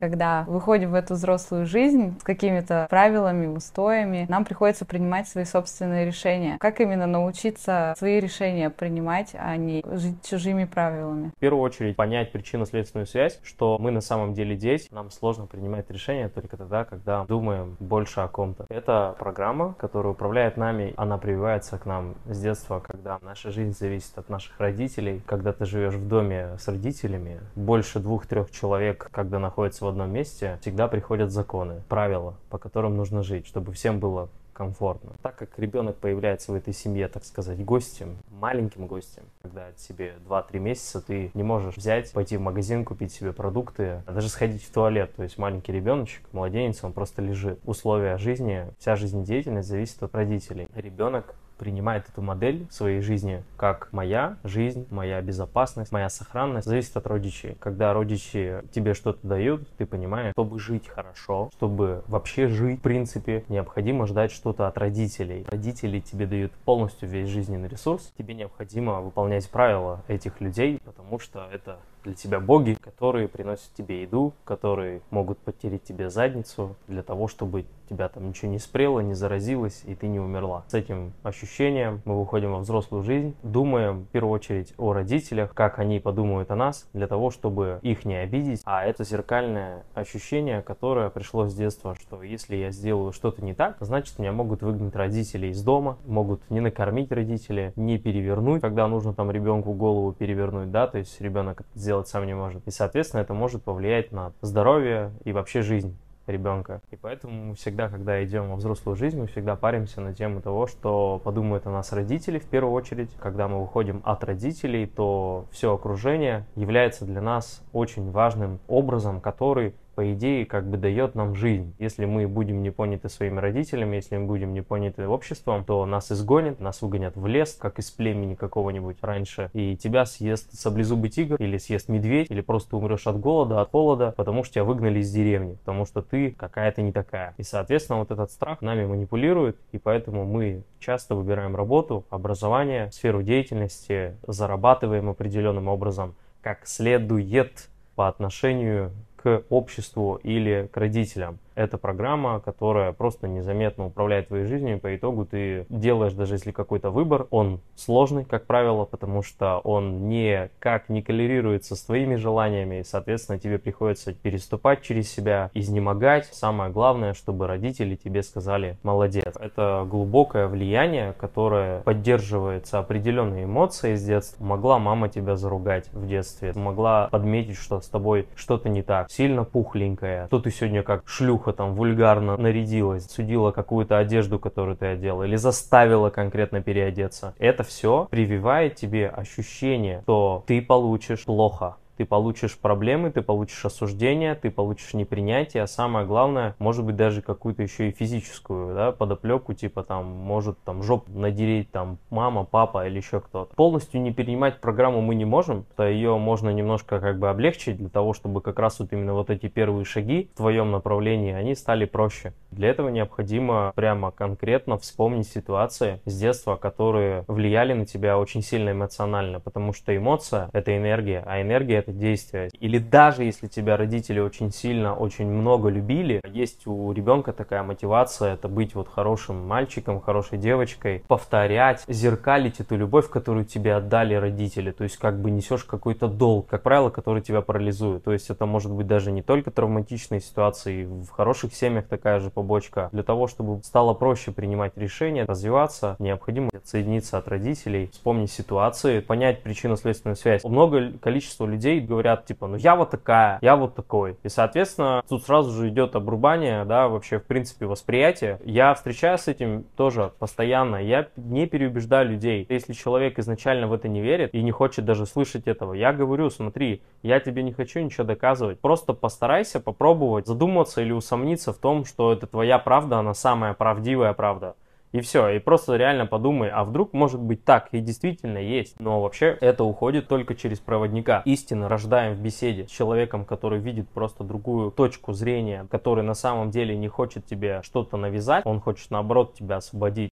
Когда выходим в эту взрослую жизнь с какими-то правилами, устоями, нам приходится принимать свои собственные решения. Как именно научиться свои решения принимать, а не жить чужими правилами? В первую очередь понять причинно-следственную связь, что мы на самом деле дети, нам сложно принимать решения только тогда, когда думаем больше о ком-то. Это программа, которая управляет нами, она прививается к нам с детства, когда наша жизнь зависит от наших родителей. Когда ты живешь в доме с родителями, больше двух-трех человек, когда находятся в одном месте, всегда приходят законы, правила, по которым нужно жить, чтобы всем было комфортно. Так как ребенок появляется в этой семье, так сказать, гостем, маленьким гостем, когда тебе 2-3 месяца, ты не можешь взять, пойти в магазин, купить себе продукты, а даже сходить в туалет. То есть маленький ребеночек, младенец, он просто лежит. Условия жизни, вся жизнедеятельность зависит от родителей. Ребенок принимает эту модель своей жизни как моя жизнь, моя безопасность, моя сохранность, зависит от родичей. Когда родичи тебе что-то дают, ты понимаешь, чтобы жить хорошо, чтобы вообще жить, в принципе, необходимо ждать что-то от родителей. Родители тебе дают полностью весь жизненный ресурс, тебе необходимо выполнять правила этих людей, потому что это для тебя боги, которые приносят тебе еду, которые могут потереть тебе задницу для того, чтобы тебя там ничего не спрело, не заразилось, и ты не умерла. С этим ощущением мы выходим во взрослую жизнь, думаем в первую очередь о родителях, как они подумают о нас, для того, чтобы их не обидеть. А это зеркальное ощущение, которое пришло с детства, что если я сделаю что-то не так, значит меня могут выгнать родители из дома, могут не накормить родители, не перевернуть, когда нужно там ребенку голову перевернуть, да, то есть ребенок это сделать сам не может. И, соответственно, это может повлиять на здоровье и вообще жизнь ребенка. И поэтому мы всегда, когда идем во взрослую жизнь, мы всегда паримся на тему того, что подумают о нас родители в первую очередь. Когда мы выходим от родителей, то все окружение является для нас очень важным образом, который по идее, как бы дает нам жизнь. Если мы будем не поняты своими родителями, если мы будем не поняты обществом, то нас изгонят, нас выгонят в лес, как из племени какого-нибудь раньше, и тебя съест саблезубый тигр, или съест медведь, или просто умрешь от голода, от холода, потому что тебя выгнали из деревни, потому что ты какая-то не такая. И, соответственно, вот этот страх нами манипулирует, и поэтому мы часто выбираем работу, образование, сферу деятельности, зарабатываем определенным образом, как следует по отношению к обществу или к родителям это программа, которая просто незаметно управляет твоей жизнью, и по итогу ты делаешь, даже если какой-то выбор, он сложный, как правило, потому что он никак не коллерируется с твоими желаниями, и, соответственно, тебе приходится переступать через себя, изнемогать. Самое главное, чтобы родители тебе сказали «молодец». Это глубокое влияние, которое поддерживается определенной эмоцией с детства. Могла мама тебя заругать в детстве, могла подметить, что с тобой что-то не так, сильно пухленькая, что ты сегодня как шлюха шлюха там вульгарно нарядилась, судила какую-то одежду, которую ты одел, или заставила конкретно переодеться. Это все прививает тебе ощущение, что ты получишь плохо, ты получишь проблемы, ты получишь осуждение, ты получишь непринятие, а самое главное, может быть, даже какую-то еще и физическую, да, подоплеку, типа там, может там жопу надереть там мама, папа или еще кто-то. Полностью не перенимать программу мы не можем, то ее можно немножко как бы облегчить для того, чтобы как раз вот именно вот эти первые шаги в твоем направлении, они стали проще. Для этого необходимо прямо конкретно вспомнить ситуации с детства, которые влияли на тебя очень сильно эмоционально, потому что эмоция — это энергия, а энергия — это действие. Или даже если тебя родители очень сильно, очень много любили, есть у ребенка такая мотивация, это быть вот хорошим мальчиком, хорошей девочкой, повторять, зеркалить эту любовь, которую тебе отдали родители, то есть как бы несешь какой-то долг, как правило, который тебя парализует. То есть это может быть даже не только травматичные ситуации, в хороших семьях такая же побочка. Для того, чтобы стало проще принимать решения, развиваться, необходимо отсоединиться от родителей, вспомнить ситуации, понять причинно-следственную связь. Много количество людей говорят, типа, ну я вот такая, я вот такой. И, соответственно, тут сразу же идет обрубание, да, вообще, в принципе, восприятие. Я встречаюсь с этим тоже постоянно. Я не переубеждаю людей. Если человек изначально в это не верит и не хочет даже слышать этого, я говорю, смотри, я тебе не хочу ничего доказывать. Просто постарайся попробовать задуматься или усомниться в том, что это твоя правда, она самая правдивая правда. И все, и просто реально подумай, а вдруг может быть так, и действительно есть. Но вообще это уходит только через проводника. Истинно рождаем в беседе с человеком, который видит просто другую точку зрения, который на самом деле не хочет тебе что-то навязать, он хочет наоборот тебя освободить